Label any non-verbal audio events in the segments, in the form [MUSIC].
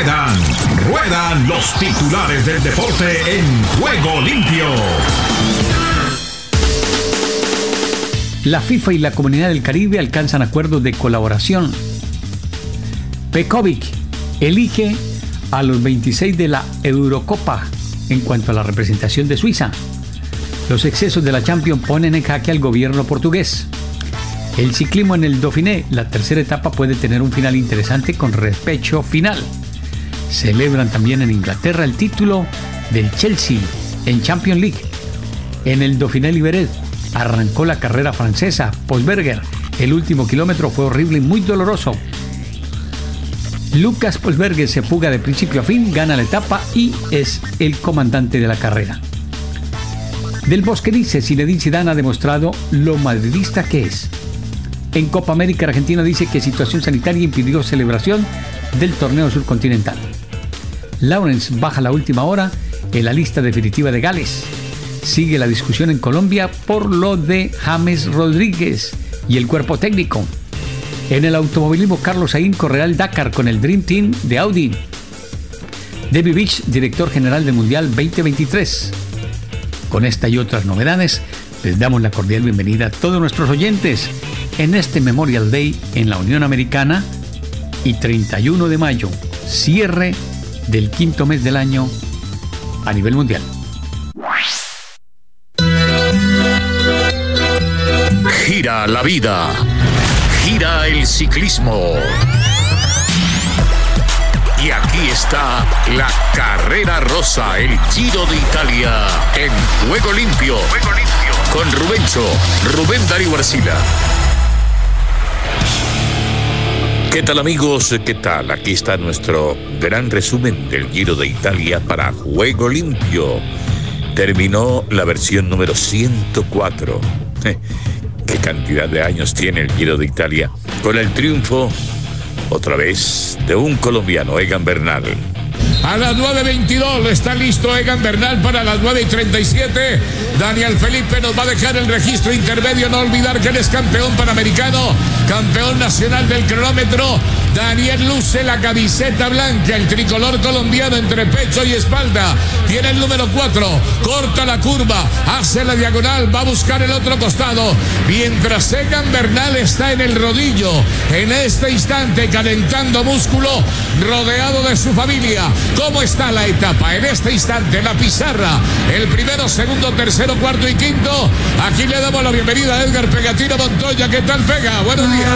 Ruedan, ruedan los titulares del deporte en juego limpio. La FIFA y la Comunidad del Caribe alcanzan acuerdos de colaboración. Pekovic elige a los 26 de la Eurocopa en cuanto a la representación de Suiza. Los excesos de la Champions ponen en jaque al gobierno portugués. El ciclismo en el Dauphiné, la tercera etapa puede tener un final interesante con respecho final. Celebran también en Inglaterra el título del Chelsea en Champions League. En el Dauphiné Liberet arrancó la carrera francesa Polberger. El último kilómetro fue horrible y muy doloroso. Lucas Polberger se fuga de principio a fin, gana la etapa y es el comandante de la carrera. Del Bosque dice, Zinedine Zidane ha demostrado lo madridista que es. En Copa América Argentina dice que situación sanitaria impidió celebración del torneo surcontinental. Lawrence baja la última hora en la lista definitiva de Gales. Sigue la discusión en Colombia por lo de James Rodríguez y el cuerpo técnico. En el automovilismo, Carlos Sainz correrá Dakar con el Dream Team de Audi. Debbie Beach, director general del Mundial 2023. Con esta y otras novedades, les damos la cordial bienvenida a todos nuestros oyentes en este Memorial Day en la Unión Americana y 31 de mayo, cierre del quinto mes del año a nivel mundial. Gira la vida, gira el ciclismo. Y aquí está la carrera rosa, el Giro de Italia en Juego Limpio. Con Rubencho, Rubén Darío Arcila. ¿Qué tal amigos? ¿Qué tal? Aquí está nuestro gran resumen del Giro de Italia para Juego Limpio. Terminó la versión número 104. ¿Qué cantidad de años tiene el Giro de Italia? Con el triunfo, otra vez, de un colombiano, Egan Bernal. A las 9.22 está listo Egan Bernal para las 9.37. Daniel Felipe nos va a dejar el registro intermedio. No olvidar que él es campeón panamericano, campeón nacional del cronómetro. Daniel luce la camiseta blanca, el tricolor colombiano entre pecho y espalda. Tiene el número 4, corta la curva, hace la diagonal, va a buscar el otro costado. Mientras Egan Bernal está en el rodillo, en este instante calentando músculo, rodeado de su familia. ¿Cómo está la etapa? En este instante, la pizarra, el primero, segundo, tercero, cuarto y quinto. Aquí le damos la bienvenida a Edgar Pegatino Montoya. ¿Qué tal, Pega? Buenos días.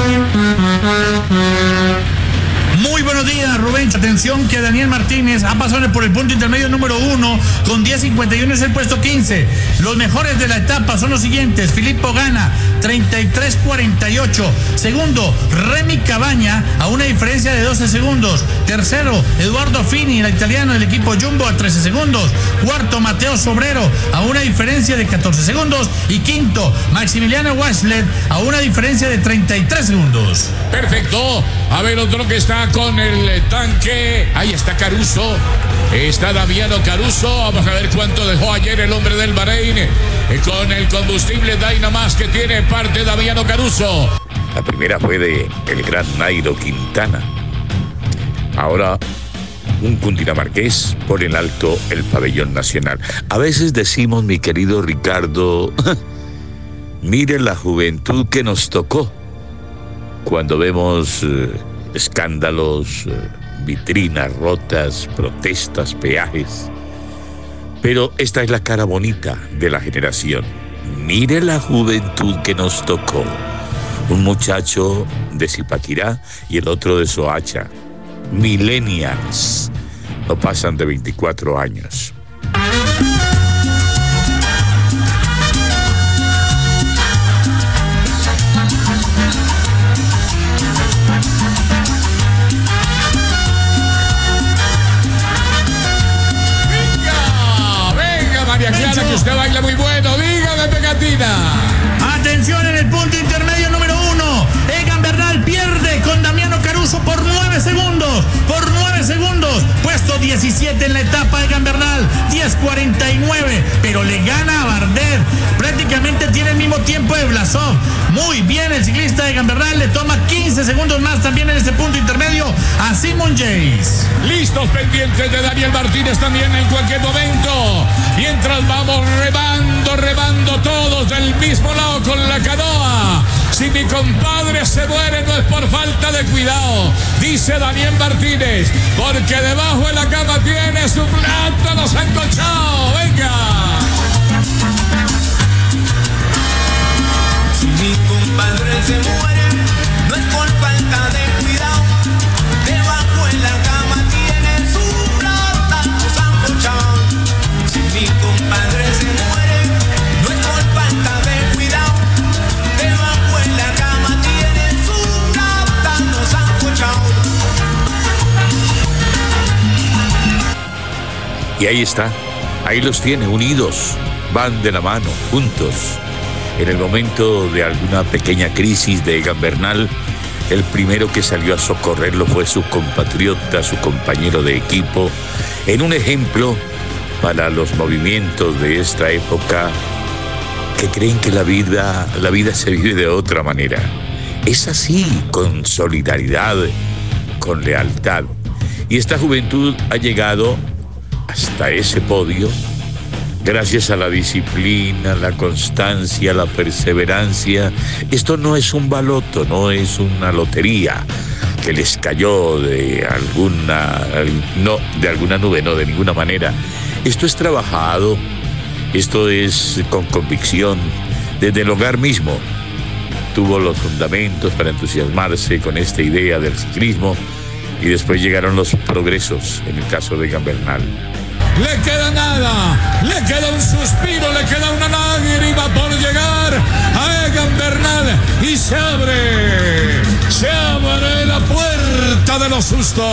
Muy buenos días, Rubén. Atención que Daniel Martínez ha pasado por el punto intermedio número 1 con 10.51 es el puesto 15. Los mejores de la etapa son los siguientes. Filippo Gana, 33.48. Segundo, Remy Cabaña a una diferencia de 12 segundos. Tercero, Eduardo Fini, el italiano del equipo Jumbo a 13 segundos. Cuarto, Mateo Sobrero a una diferencia de 14 segundos. Y quinto, Maximiliano Waslet a una diferencia de 33 segundos. Perfecto. A ver, otro que está con el tanque. Ahí está Caruso. Está Damiano Caruso. Vamos a ver cuánto dejó ayer el hombre del Bahrein. Con el combustible Dynamax que tiene parte Damiano Caruso. La primera fue de el gran Nairo Quintana. Ahora un cundinamarqués por en alto el pabellón nacional. A veces decimos, mi querido Ricardo, [LAUGHS] mire la juventud que nos tocó cuando vemos eh, escándalos, eh, vitrinas rotas, protestas, peajes. Pero esta es la cara bonita de la generación. Mire la juventud que nos tocó. Un muchacho de Zipaquirá y el otro de Soacha. Millennials. No pasan de 24 años. 10.49. Pero le gana a Bardet. Prácticamente tiene el mismo tiempo de Blasov. Muy bien el ciclista de Gambernal. Le toma 15 segundos más también en este punto intermedio a Simon Jace. Listos pendientes de Daniel Martínez también en cualquier momento. Mientras vamos remando, remando todos del mismo lado. Si mi compadre se muere no es por falta de cuidado, dice Daniel Martínez, porque debajo de la cama tiene su plátano sancochado. Venga. Y ahí está, ahí los tiene, unidos, van de la mano, juntos. En el momento de alguna pequeña crisis de Egan Bernal, el primero que salió a socorrerlo fue su compatriota, su compañero de equipo, en un ejemplo para los movimientos de esta época que creen que la vida, la vida se vive de otra manera. Es así, con solidaridad, con lealtad. Y esta juventud ha llegado hasta ese podio gracias a la disciplina, la constancia, la perseverancia. Esto no es un baloto, no es una lotería que les cayó de alguna no de alguna nube, no de ninguna manera. Esto es trabajado, esto es con convicción desde el hogar mismo. Tuvo los fundamentos para entusiasmarse con esta idea del ciclismo y después llegaron los progresos en el caso de Gambernal. Le queda nada, le queda un suspiro, le queda una lágrima por llegar a Egan Bernal y se abre, se abre la puerta de los sustos.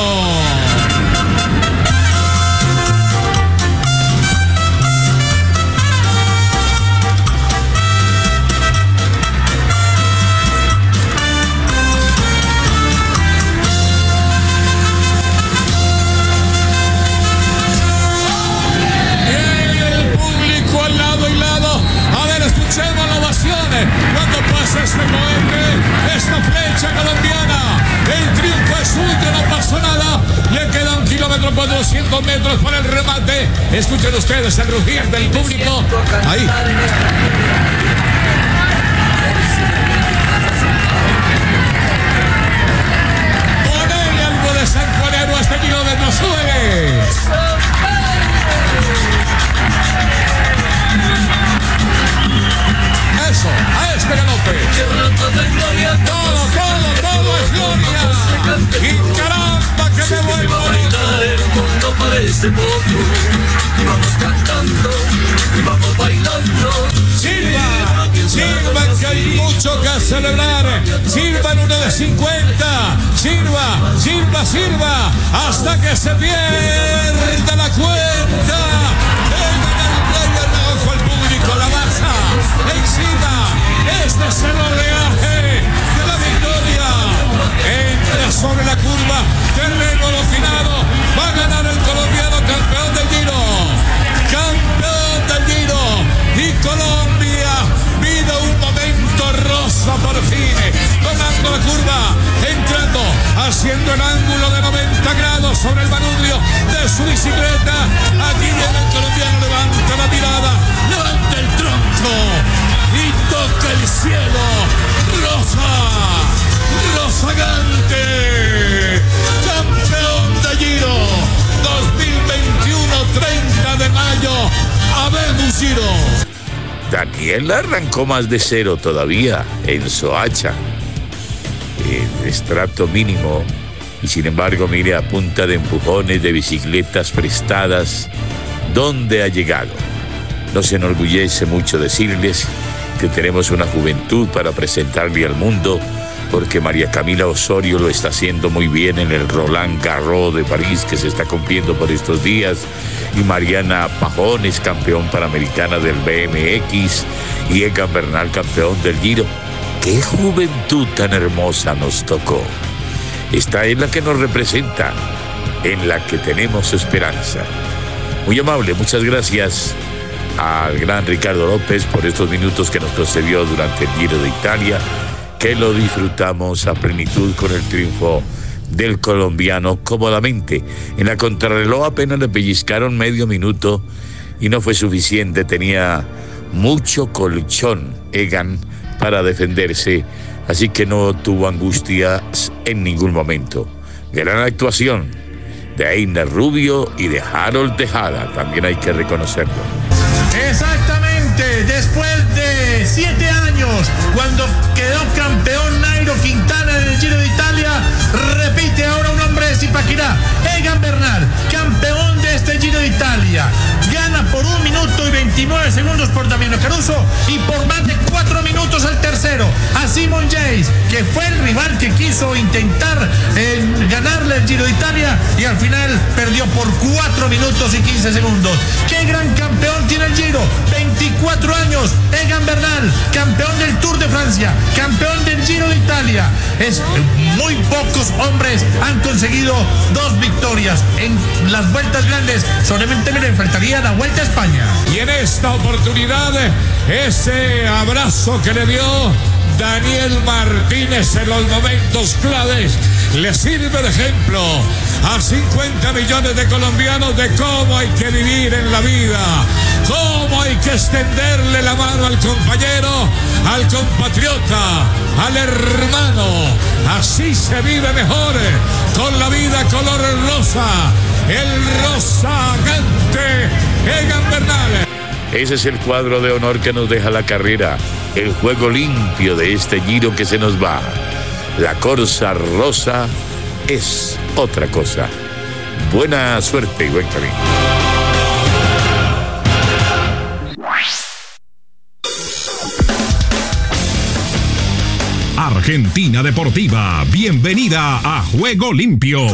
Mucho que celebrar. Silva en uno de 50. Silva, Silva, Silva, hasta que se pierda la cuenta. Ojo al público, la baja, encima, este es el oleaje de la victoria. Entra sobre la curva, terreno dominado, por fin, tomando la curva, entrando, haciendo el ángulo de 90 grados sobre el manubrio de su bicicleta. Aquí viene el colombiano, levanta la mirada, levanta el tronco y toca el cielo. Rosa, rozagante, campeón de Giro 2021, 30 de mayo. Habemos Giro. Daniel arrancó más de cero todavía en Soacha, en estrato mínimo, y sin embargo, mire, a punta de empujones de bicicletas prestadas, ¿dónde ha llegado? Nos enorgullece mucho decirles que tenemos una juventud para presentarle al mundo, porque María Camila Osorio lo está haciendo muy bien en el Roland Garros de París, que se está cumpliendo por estos días, y Mariana Pajones, campeón panamericana del BMX, y Egan Bernal, campeón del Giro. ¡Qué juventud tan hermosa nos tocó! Esta es la que nos representa, en la que tenemos esperanza. Muy amable, muchas gracias al gran Ricardo López por estos minutos que nos concedió durante el Giro de Italia, que lo disfrutamos a plenitud con el triunfo del colombiano cómodamente. En la contrarreloj apenas le pellizcaron medio minuto y no fue suficiente. Tenía mucho colchón Egan para defenderse, así que no tuvo angustias en ningún momento. Gran actuación de Einer Rubio y de Harold Tejada, también hay que reconocerlo. Exactamente, después de siete años, cuando quedó campeón Nairo Quintana en el Giro de Italia, repite ahora un hombre de Zipaquirá, Egan Bernal, campeón este Giro de Italia. Gana por un minuto y 29 segundos por Damiano Caruso y por más de cuatro minutos al tercero, a Simon Yates, que fue el rival que quiso intentar eh, ganarle el Giro de Italia y al final perdió por cuatro minutos y 15 segundos. ¡Qué gran campeón tiene el Giro! 24 años, Egan Bernal, campeón del Tour de Francia, campeón del Giro de Italia. Es muy pocos hombres han conseguido dos victorias en las vueltas grandes. Solamente me enfrentaría a la Vuelta a España. Y en esta oportunidad, ese abrazo que le dio Daniel Martínez en los momentos claves le sirve de ejemplo a 50 millones de colombianos de cómo hay que vivir en la vida, cómo hay que extenderle la mano al compañero, al compatriota, al hermano. Así se vive mejor con la vida color rosa, el rozagante Egan Bernal. Ese es el cuadro de honor que nos deja la carrera, el juego limpio de este giro que se nos va. La Corsa Rosa es otra cosa. Buena suerte y buen camino. Argentina Deportiva, bienvenida a Juego Limpio.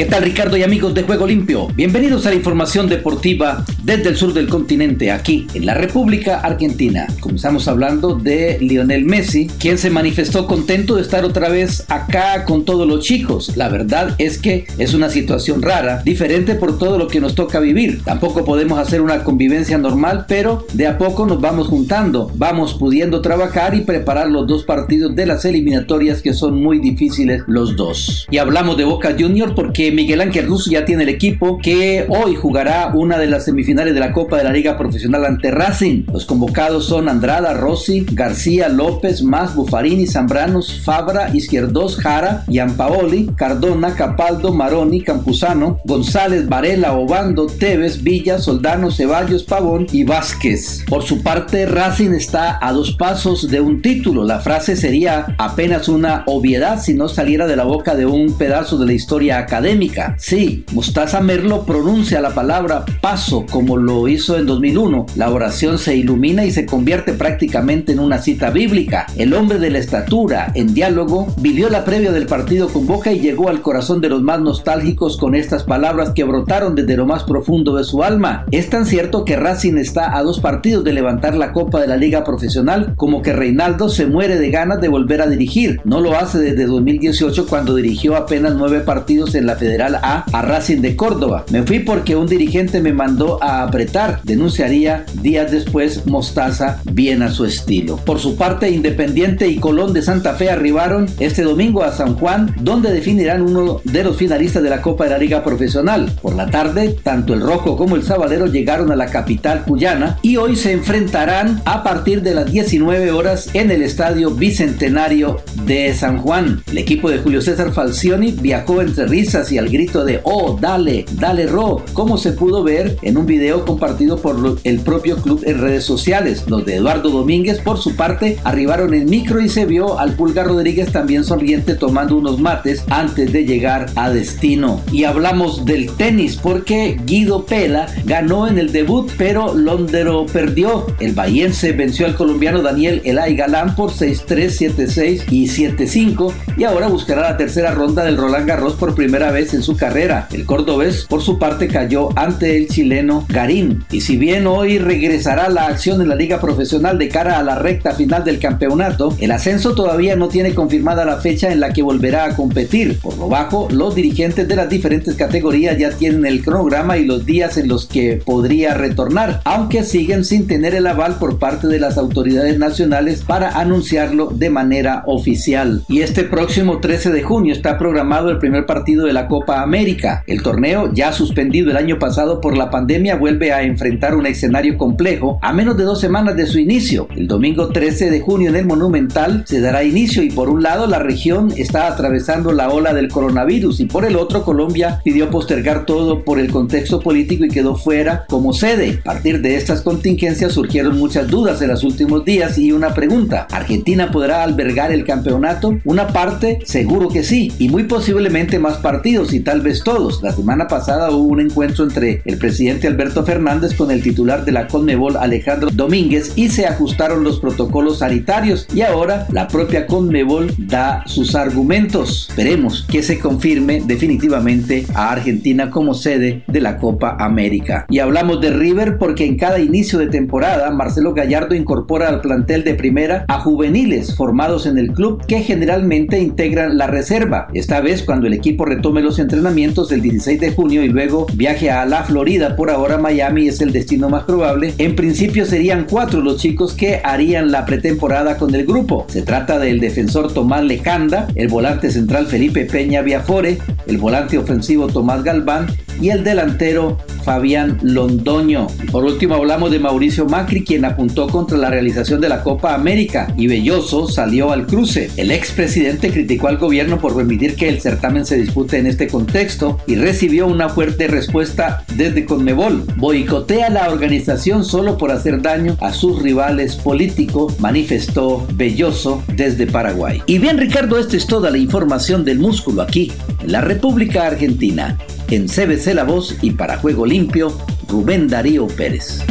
¿Qué tal Ricardo y amigos de Juego Limpio? Bienvenidos a la información deportiva desde el sur del continente, aquí en la República Argentina. Comenzamos hablando de Lionel Messi, quien se manifestó contento de estar otra vez acá con todos los chicos. La verdad es que es una situación rara, diferente por todo lo que nos toca vivir. Tampoco podemos hacer una convivencia normal, pero de a poco nos vamos juntando, vamos pudiendo trabajar y preparar los dos partidos de las eliminatorias que son muy difíciles los dos. Y hablamos de Boca Junior porque Miguel Ángel Russo ya tiene el equipo que hoy jugará una de las semifinales de la Copa de la Liga Profesional ante Racing. Los convocados son Andrada, Rossi, García, López, Más, Bufarini, Zambranos, Fabra, Izquierdos, Jara, Gianpaoli, Cardona, Capaldo, Maroni, Campuzano, González, Varela, Obando, Tevez, Villa, Soldano, Ceballos, Pavón y Vázquez. Por su parte, Racing está a dos pasos de un título. La frase sería apenas una obviedad si no saliera de la boca de un pedazo de la historia académica. Sí, Mustaza Merlo pronuncia la palabra paso como lo hizo en 2001. La oración se ilumina y se convierte prácticamente en una cita bíblica. El hombre de la estatura, en diálogo, vivió la previa del partido con Boca y llegó al corazón de los más nostálgicos con estas palabras que brotaron desde lo más profundo de su alma. Es tan cierto que Racing está a dos partidos de levantar la Copa de la Liga Profesional como que Reinaldo se muere de ganas de volver a dirigir. No lo hace desde 2018 cuando dirigió apenas nueve partidos en la Federación A a Racing de Córdoba. Me fui porque un dirigente me mandó a apretar, denunciaría días después Mostaza bien a su estilo. Por su parte, Independiente y Colón de Santa Fe arribaron este domingo a San Juan, donde definirán uno de los finalistas de la Copa de la Liga Profesional. Por la tarde, tanto el Rojo como el Sabalero llegaron a la capital cuyana y hoy se enfrentarán a partir de las 19 horas en el Estadio Bicentenario de San Juan. El equipo de Julio César Falcioni viajó entre risas y al grito de oh, dale, dale Ro, como se pudo ver en un video compartido por el propio club en redes sociales. Los de Eduardo Domínguez, por su parte, arribaron en micro y se vio al Pulgar Rodríguez también sonriente tomando unos mates antes de llegar a destino. Y hablamos del tenis porque Guido Pela ganó en el debut, pero Londero perdió. El bahiense venció al colombiano Daniel Elay Galán por 6-3, 7-6 y 7-5 y ahora buscará la tercera ronda del Roland Garros por primera vez vez en su carrera. El cordobés, por su parte, cayó ante el chileno Garín. Y si bien hoy regresará la acción en la liga profesional de cara a la recta final del campeonato, el ascenso todavía no tiene confirmada la fecha en la que volverá a competir. Por lo bajo, los dirigentes de las diferentes categorías ya tienen el cronograma y los días en los que podría retornar, aunque siguen sin tener el aval por parte de las autoridades nacionales para anunciarlo de manera oficial. Y este próximo 13 de junio está programado el primer partido de la Copa América. El torneo, ya suspendido el año pasado por la pandemia, vuelve a enfrentar un escenario complejo a menos de dos semanas de su inicio. El domingo 13 de junio en el Monumental se dará inicio y por un lado la región está atravesando la ola del coronavirus y por el otro Colombia pidió postergar todo por el contexto político y quedó fuera como sede. A partir de estas contingencias surgieron muchas dudas en los últimos días y una pregunta, ¿Argentina podrá albergar el campeonato? Una parte seguro que sí y muy posiblemente más partidos y tal vez todos. La semana pasada hubo un encuentro entre el presidente Alberto Fernández con el titular de la Conmebol Alejandro Domínguez y se ajustaron los protocolos sanitarios y ahora la propia Conmebol da sus argumentos. Veremos que se confirme definitivamente a Argentina como sede de la Copa América. Y hablamos de River porque en cada inicio de temporada Marcelo Gallardo incorpora al plantel de primera a juveniles formados en el club que generalmente integran la reserva. Esta vez cuando el equipo retome los entrenamientos el 16 de junio y luego viaje a la Florida, por ahora Miami es el destino más probable. En principio serían cuatro los chicos que harían la pretemporada con el grupo. Se trata del defensor Tomás Lecanda, el volante central Felipe Peña Viafore, el volante ofensivo Tomás Galván y el delantero Fabián Londoño. Por último hablamos de Mauricio Macri, quien apuntó contra la realización de la Copa América y Belloso salió al cruce. El expresidente criticó al gobierno por permitir que el certamen se dispute en este contexto y recibió una fuerte respuesta desde Conmebol. Boicotea la organización solo por hacer daño a sus rivales políticos, manifestó Belloso desde Paraguay. Y bien Ricardo, esta es toda la información del músculo aquí, en la República Argentina. En CBC La Voz y para Juego Limpio, Rubén Darío Pérez.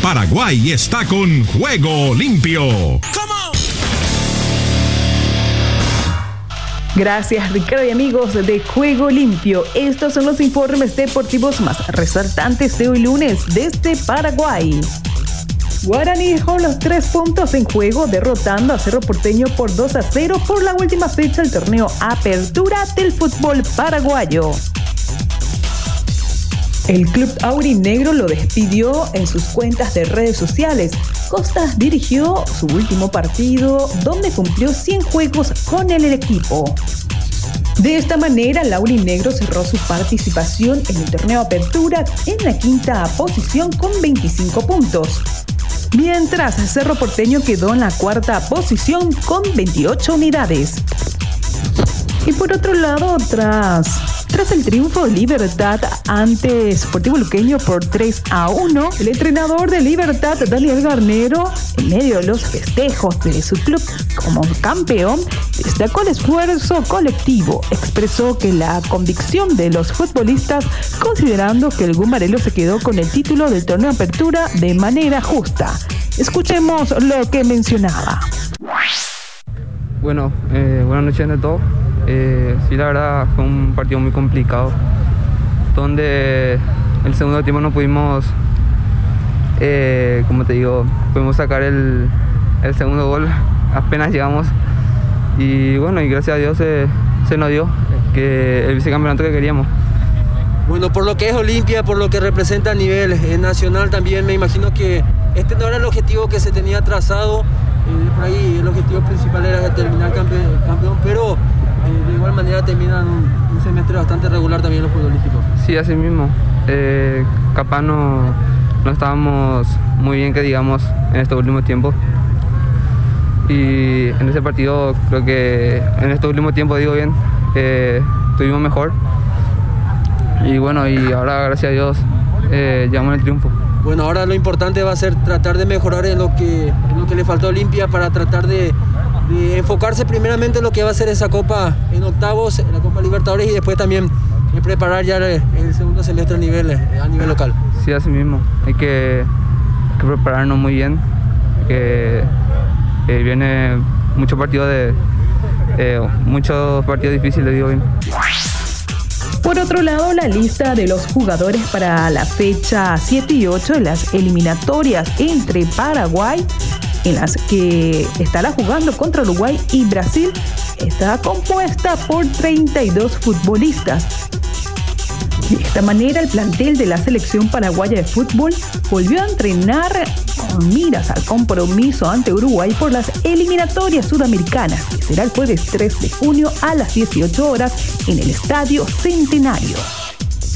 Paraguay está con Juego Limpio. Gracias Ricardo y amigos de Juego Limpio. Estos son los informes deportivos más resaltantes de hoy lunes desde Paraguay. Guaraní dejó los tres puntos en juego derrotando a Cerro Porteño por 2 a 0 por la última fecha del torneo Apertura del fútbol paraguayo. El club aurinegro lo despidió en sus cuentas de redes sociales. Costas dirigió su último partido donde cumplió 100 juegos con el equipo. De esta manera, Negro cerró su participación en el torneo Apertura en la quinta posición con 25 puntos mientras Cerro Porteño quedó en la cuarta posición con 28 unidades. Y por otro lado, tras tras el triunfo Libertad ante Sportivo Luqueño por 3 a 1, el entrenador de Libertad, Daniel Garnero, en medio de los festejos de su club como campeón, destacó el esfuerzo colectivo. Expresó que la convicción de los futbolistas, considerando que el Gumarelo se quedó con el título del torneo Apertura de manera justa. Escuchemos lo que mencionaba. Bueno, eh, buenas noches a todos. Eh, sí, la verdad fue un partido muy complicado, donde el segundo tiempo no pudimos, eh, como te digo, pudimos sacar el, segundo gol, [LAUGHS] apenas llegamos y bueno, y gracias a Dios se, nos dio que el vicecampeonato que queríamos. Bueno, por lo que es Olimpia, por lo que representa a nivel eh, nacional también, me imagino que este no era el objetivo que se tenía trazado, por ahí el objetivo principal era terminar campeón pero de igual manera terminan un, semestre bastante regular también los futbolísticos. Sí, así mismo. Eh, capaz no, no estábamos muy bien que digamos en estos últimos tiempos. Y en ese partido creo que en estos últimos tiempos digo bien, eh, estuvimos mejor. Y bueno, y ahora gracias a Dios eh, llevamos el triunfo. Bueno, ahora lo importante va a ser tratar de mejorar en lo que, en lo que le faltó a Olimpia para tratar de y enfocarse primeramente en lo que va a ser esa Copa en octavos, en la Copa Libertadores y después también preparar ya el, segundo semestre a nivel, a nivel local. Sí, así mismo. Hay que, prepararnos muy bien, que Eh, viene muchos partidos de eh, muchos partidos difíciles, digo bien. Por otro lado, la lista de los jugadores para la fecha 7 y 8 de las eliminatorias entre Paraguay, en las que estará jugando contra Uruguay y Brasil, está compuesta por 32 futbolistas. De esta manera, el plantel de la selección paraguaya de fútbol volvió a entrenar con miras al compromiso ante Uruguay por las eliminatorias sudamericanas, que será el jueves 3 de junio a las 18 horas en el Estadio Centenario.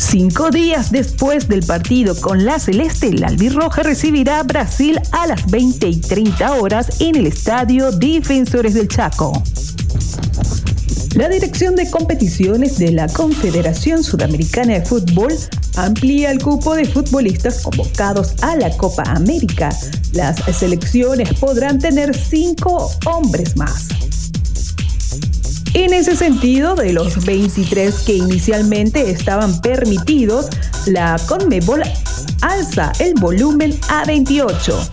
Cinco días después del partido con la Celeste, el Albirroja recibirá a Brasil a las 20 y 30 horas en el Estadio Defensores del Chaco. La Dirección de Competiciones de la Confederación Sudamericana de Fútbol amplía el cupo de futbolistas convocados a la Copa América. Las selecciones podrán tener cinco hombres más. En ese sentido, de los 23 que inicialmente estaban permitidos, la CONMEBOL alza el volumen a 28.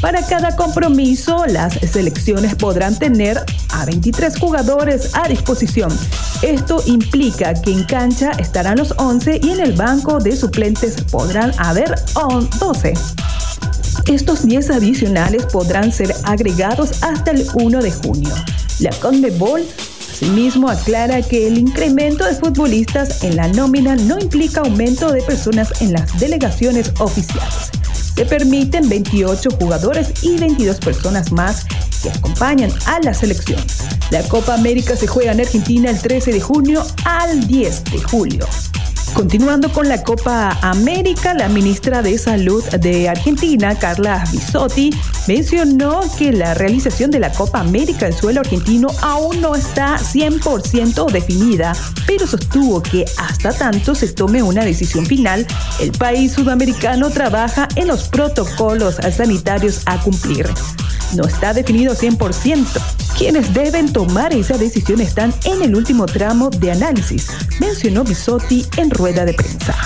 Para cada compromiso, las selecciones podrán tener a 23 jugadores a disposición. Esto implica que en cancha estarán los 11 y en el banco de suplentes podrán haber 12. Estos 10 adicionales podrán ser agregados hasta el 1 de junio. La CONMEBOL Asimismo, aclara que el incremento de futbolistas en la nómina no implica aumento de personas en las delegaciones oficiales. Se permiten 28 jugadores y 22 personas más que acompañan a la selección. La Copa América se juega en Argentina el 13 de junio al 10 de julio. Continuando con la Copa América, la ministra de Salud de Argentina, Carla Bisotti, mencionó que la realización de la Copa América en suelo argentino aún no está 100% definida, pero sostuvo que hasta tanto se tome una decisión final, el país sudamericano trabaja en los protocolos sanitarios a cumplir. No está definido 100%. Quienes deben tomar esa decisión están en el último tramo de análisis, mencionó Bisotti en rueda de prensa.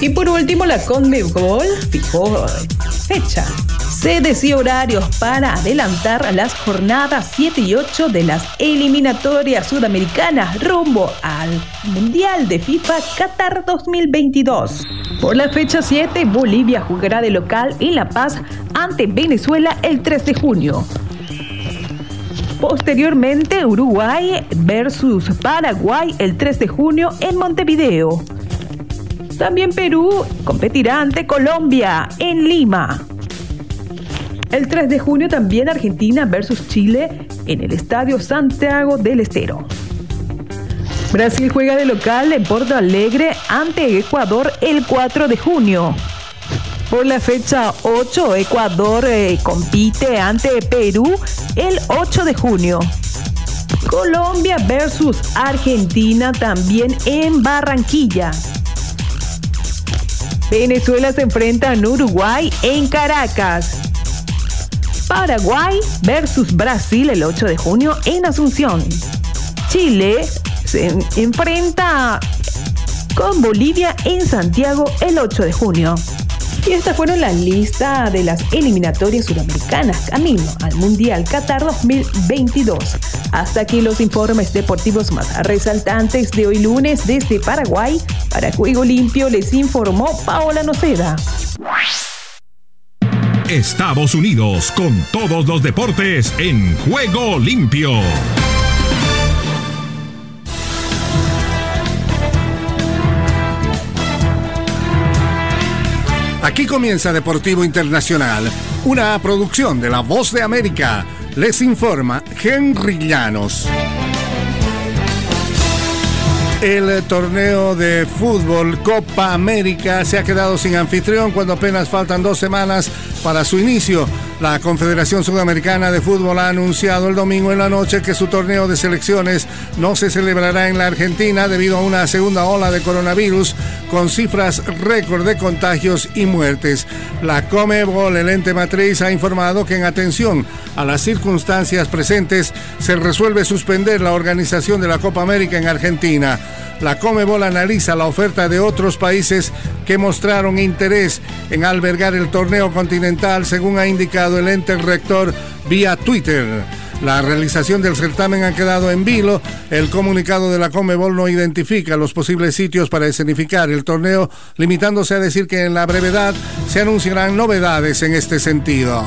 Y por último, la CONMEBOL fijó fecha, sedes y horarios para adelantar las jornadas 7 y 8 de las eliminatorias sudamericanas rumbo al Mundial de FIFA Qatar 2022. Por la fecha 7, Bolivia jugará de local en La Paz ante Venezuela el 3 de junio. Posteriormente, Uruguay versus Paraguay el 3 de junio en Montevideo. También Perú competirá ante Colombia en Lima. El 3 de junio también Argentina versus Chile en el Estadio Santiago del Estero. Brasil juega de local en Porto Alegre ante Ecuador el 4 de junio. Por la fecha 8, Ecuador eh, compite ante Perú el 8 de junio. Colombia versus Argentina también en Barranquilla. Venezuela se enfrenta a Uruguay en Caracas. Paraguay versus Brasil el 8 de junio en Asunción. Chile se enfrenta con Bolivia en Santiago el 8 de junio. Y estas fueron las listas de las eliminatorias sudamericanas camino al Mundial Qatar 2022. Hasta aquí los informes deportivos más resaltantes de hoy lunes desde Paraguay. Para Juego Limpio les informó Paola Noceda. Estados Unidos con todos los deportes en Juego Limpio. Aquí comienza Deportivo Internacional, una producción de La Voz de América. Les informa Henry Llanos. El torneo de fútbol Copa América se ha quedado sin anfitrión cuando apenas faltan dos semanas para su inicio. La Confederación Sudamericana de Fútbol ha anunciado el domingo en la noche que su torneo de selecciones no se celebrará en la Argentina debido a una segunda ola de coronavirus con cifras récord de contagios y muertes. La Comebol, el ente matriz, ha informado que en atención a las circunstancias presentes se resuelve suspender la organización de la Copa América en Argentina. La Comebol analiza la oferta de otros países que mostraron interés en albergar el torneo continental, según ha indicado el ente rector vía Twitter. La realización del certamen ha quedado en vilo. El comunicado de la Comebol no identifica los posibles sitios para escenificar el torneo, limitándose a decir que en la brevedad se anunciarán novedades en este sentido.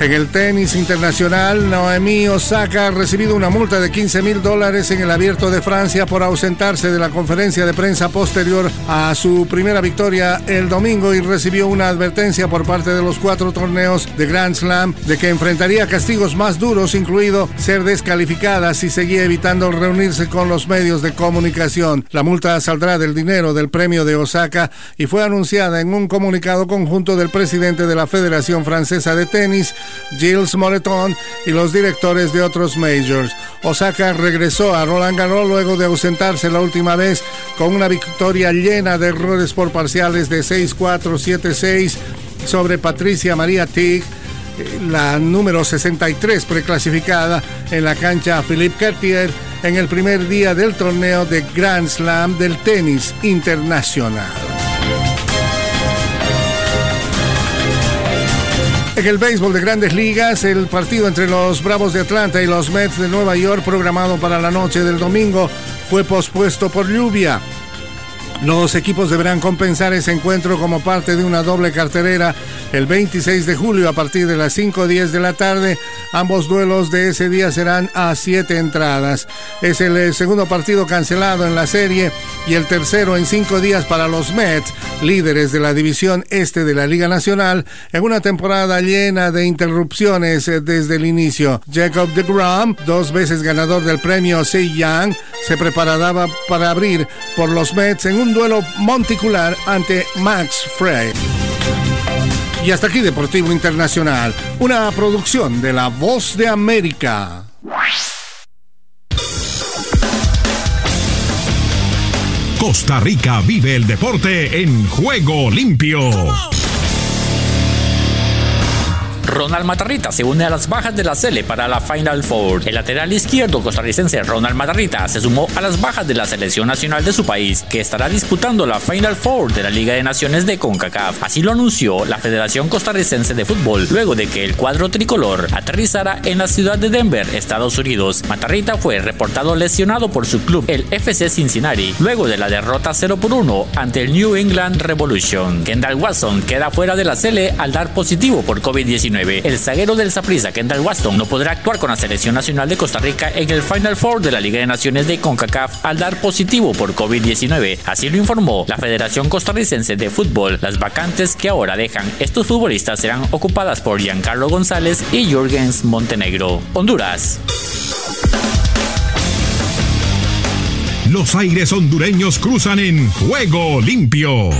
En el tenis internacional, Noemí Osaka ha recibido una multa de 15 mil dólares en el abierto de Francia por ausentarse de la conferencia de prensa posterior a su primera victoria el domingo y recibió una advertencia por parte de los cuatro torneos de Grand Slam de que enfrentaría castigos más duros, incluido ser descalificada si seguía evitando reunirse con los medios de comunicación. La multa saldrá del dinero del premio de Osaka y fue anunciada en un comunicado conjunto del presidente de la Federación Francesa de Tenis, Gilles Moreton y los directores de otros majors. Osaka regresó a Roland Garros luego de ausentarse la última vez con una victoria llena de errores por parciales de 6-4, 7-6 sobre Patricia María Tig la número 63 preclasificada en la cancha Philippe Cartier en el primer día del torneo de Grand Slam del tenis internacional. En el béisbol de grandes ligas, el partido entre los Bravos de Atlanta y los Mets de Nueva York, programado para la noche del domingo, fue pospuesto por lluvia. Los equipos deberán compensar ese encuentro como parte de una doble carterera el 26 de julio a partir de las 5.10 de la tarde. Ambos duelos de ese día serán a siete entradas. Es el eh, segundo partido cancelado en la serie y el tercero en cinco días para los Mets, líderes de la división este de la Liga Nacional, en una temporada llena de interrupciones eh, desde el inicio. Jacob de Grom, dos veces ganador del premio Cy Young, se preparaba para abrir por los Mets en un duelo monticular ante Max Frey. Y hasta aquí Deportivo Internacional, una producción de La Voz de América. Costa Rica vive el deporte en juego limpio. Ronald Matarrita se une a las bajas de la Sele para la Final Four. El lateral izquierdo costarricense Ronald Matarrita se sumó a las bajas de la selección nacional de su país, que estará disputando la Final Four de la Liga de Naciones de CONCACAF. Así lo anunció la Federación Costarricense de Fútbol, luego de que el cuadro tricolor aterrizara en la ciudad de Denver, Estados Unidos. Matarrita fue reportado lesionado por su club, el FC Cincinnati, luego de la derrota 0 por 1 ante el New England Revolution. Kendall Watson queda fuera de la Sele al dar positivo por COVID-19. El zaguero del Saprissa, Kendall Waston, no podrá actuar con la selección nacional de Costa Rica en el Final Four de la Liga de Naciones de CONCACAF al dar positivo por COVID-19. Así lo informó la Federación Costarricense de Fútbol. Las vacantes que ahora dejan estos futbolistas serán ocupadas por Giancarlo González y Jürgens Montenegro. Honduras. Los aires hondureños cruzan en juego limpio.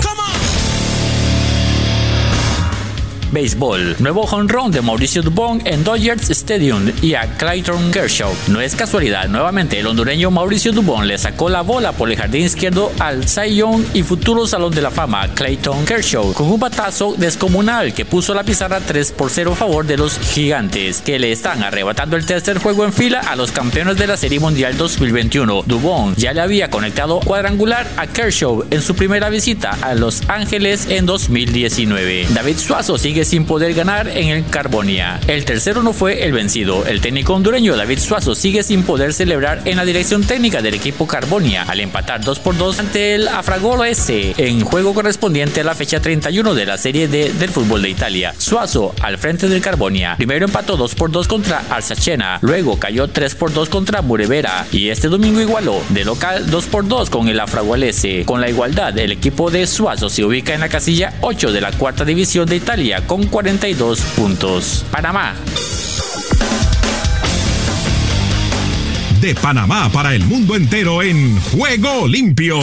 Béisbol. Nuevo honrón de Mauricio Dubón en Dodgers Stadium y a Clayton Kershaw. No es casualidad, nuevamente el hondureño Mauricio Dubón le sacó la bola por el jardín izquierdo al Cy Young y futuro Salón de la Fama Clayton Kershaw con un batazo descomunal que puso la pizarra 3 por 0 a favor de los gigantes que le están arrebatando el tercer juego en fila a los campeones de la Serie Mundial 2021. Dubón ya le había conectado cuadrangular a Kershaw en su primera visita a Los Ángeles en 2019. David Suazo sigue sin poder ganar en el Carbonia. El tercero no fue el vencido. El técnico hondureño David Suazo sigue sin poder celebrar en la dirección técnica del equipo Carbonia al empatar 2 por 2 ante el Afragolo S en juego correspondiente a la fecha 31 de la Serie D del fútbol de Italia. Suazo al frente del Carbonia. Primero empató 2 por 2 contra Alsachena, luego cayó 3 por 2 contra Murevera y este domingo igualó de local 2 por 2 con el Afragualese. Con la igualdad, el equipo de Suazo se ubica en la casilla 8 de la cuarta división de Italia con 42 puntos. Panamá. De Panamá para el mundo entero en juego limpio.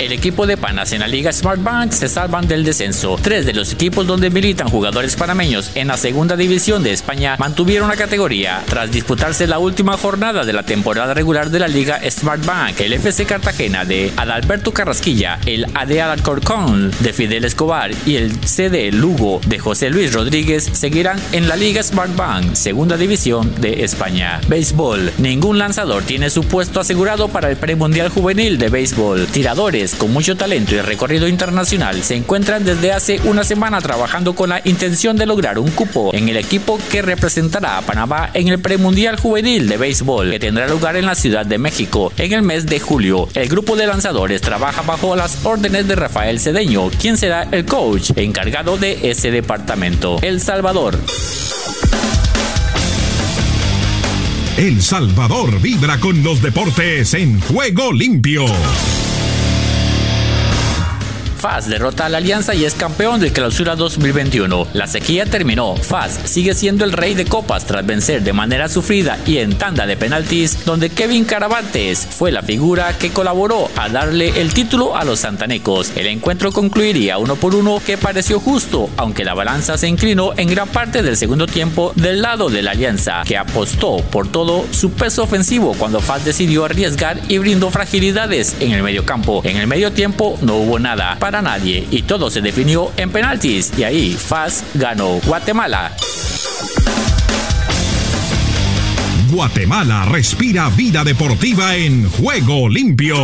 El equipo de Panas en la Liga Smart Bank se salvan del descenso. Tres de los equipos donde militan jugadores panameños en la segunda división de España mantuvieron la categoría tras disputarse la última jornada de la temporada regular de la Liga Smart Bank. El FC Cartagena de Adalberto Carrasquilla, el AD Alcorcón de Fidel Escobar y el CD Lugo de José Luis Rodríguez seguirán en la Liga Smart Bank, segunda división de España. Béisbol. Ningún lanzador tiene su puesto asegurado para el premundial juvenil de béisbol. Tiradores con mucho talento y recorrido internacional se encuentran desde hace una semana trabajando con la intención de lograr un cupo en el equipo que representará a Panamá en el premundial juvenil de béisbol que tendrá lugar en la Ciudad de México en el mes de julio. El grupo de lanzadores trabaja bajo las órdenes de Rafael Cedeño, quien será el coach encargado de ese departamento. El Salvador. El Salvador vibra con los deportes en juego limpio. FAS derrota a la Alianza y es campeón del Clausura 2021. La sequía terminó. FAS sigue siendo el rey de copas tras vencer de manera sufrida y en tanda de penaltis, donde Kevin Caravantes fue la figura que colaboró a darle el título a los santanecos. El encuentro concluiría uno por uno que pareció justo, aunque la balanza se inclinó en gran parte del segundo tiempo del lado de la Alianza, que apostó por todo su peso ofensivo cuando FAS decidió arriesgar y brindó fragilidades en el medio campo. En el medio tiempo no hubo nada nadie y todo se definió en penaltis y ahí FAS ganó Guatemala. Guatemala respira vida deportiva en juego limpio.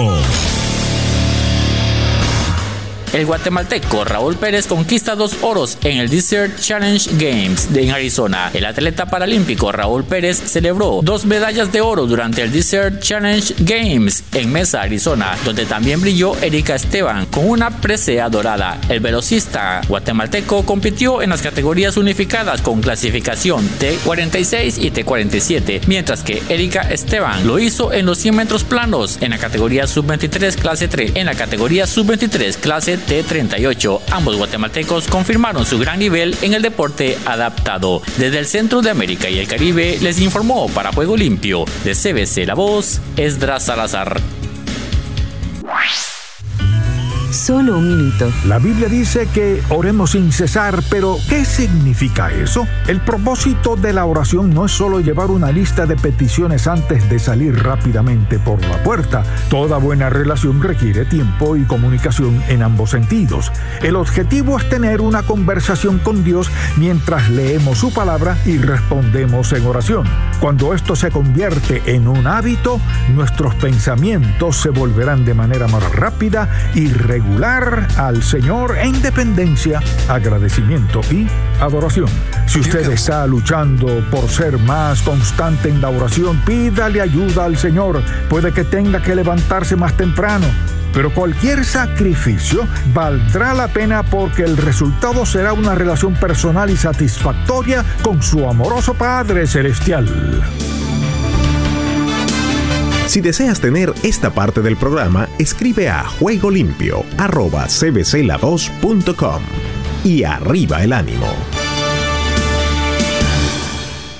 El guatemalteco Raúl Pérez conquista dos oros en el Desert Challenge Games en Arizona. El atleta paralímpico Raúl Pérez celebró dos medallas de oro durante el Desert Challenge Games en Mesa, Arizona, donde también brilló Erika Esteban con una presea dorada. El velocista guatemalteco compitió en las categorías unificadas con clasificación T46 y T47, mientras que Erika Esteban lo hizo en los 100 metros planos en la categoría sub-23 clase 3, en la categoría sub-23 clase T38. Ambos guatemaltecos confirmaron su gran nivel en el deporte adaptado. Desde el centro de América y el Caribe les informó para Juego Limpio de CBC La Voz, Esdras Salazar. Solo un minuto. La Biblia dice que oremos sin cesar, pero ¿qué significa eso? El propósito de la oración no es solo llevar una lista de peticiones antes de salir rápidamente por la puerta. Toda buena relación requiere tiempo y comunicación en ambos sentidos. El objetivo es tener una conversación con Dios mientras leemos su palabra y respondemos en oración. Cuando esto se convierte en un hábito, nuestros pensamientos se volverán de manera más rápida y regular al Señor en dependencia, agradecimiento y adoración. Si usted está luchando por ser más constante en la oración, pídale ayuda al Señor. Puede que tenga que levantarse más temprano. Pero cualquier sacrificio valdrá la pena porque el resultado será una relación personal y satisfactoria con su amoroso Padre Celestial. Si deseas tener esta parte del programa, escribe a juegolimpio.cbcla2.com y arriba el ánimo.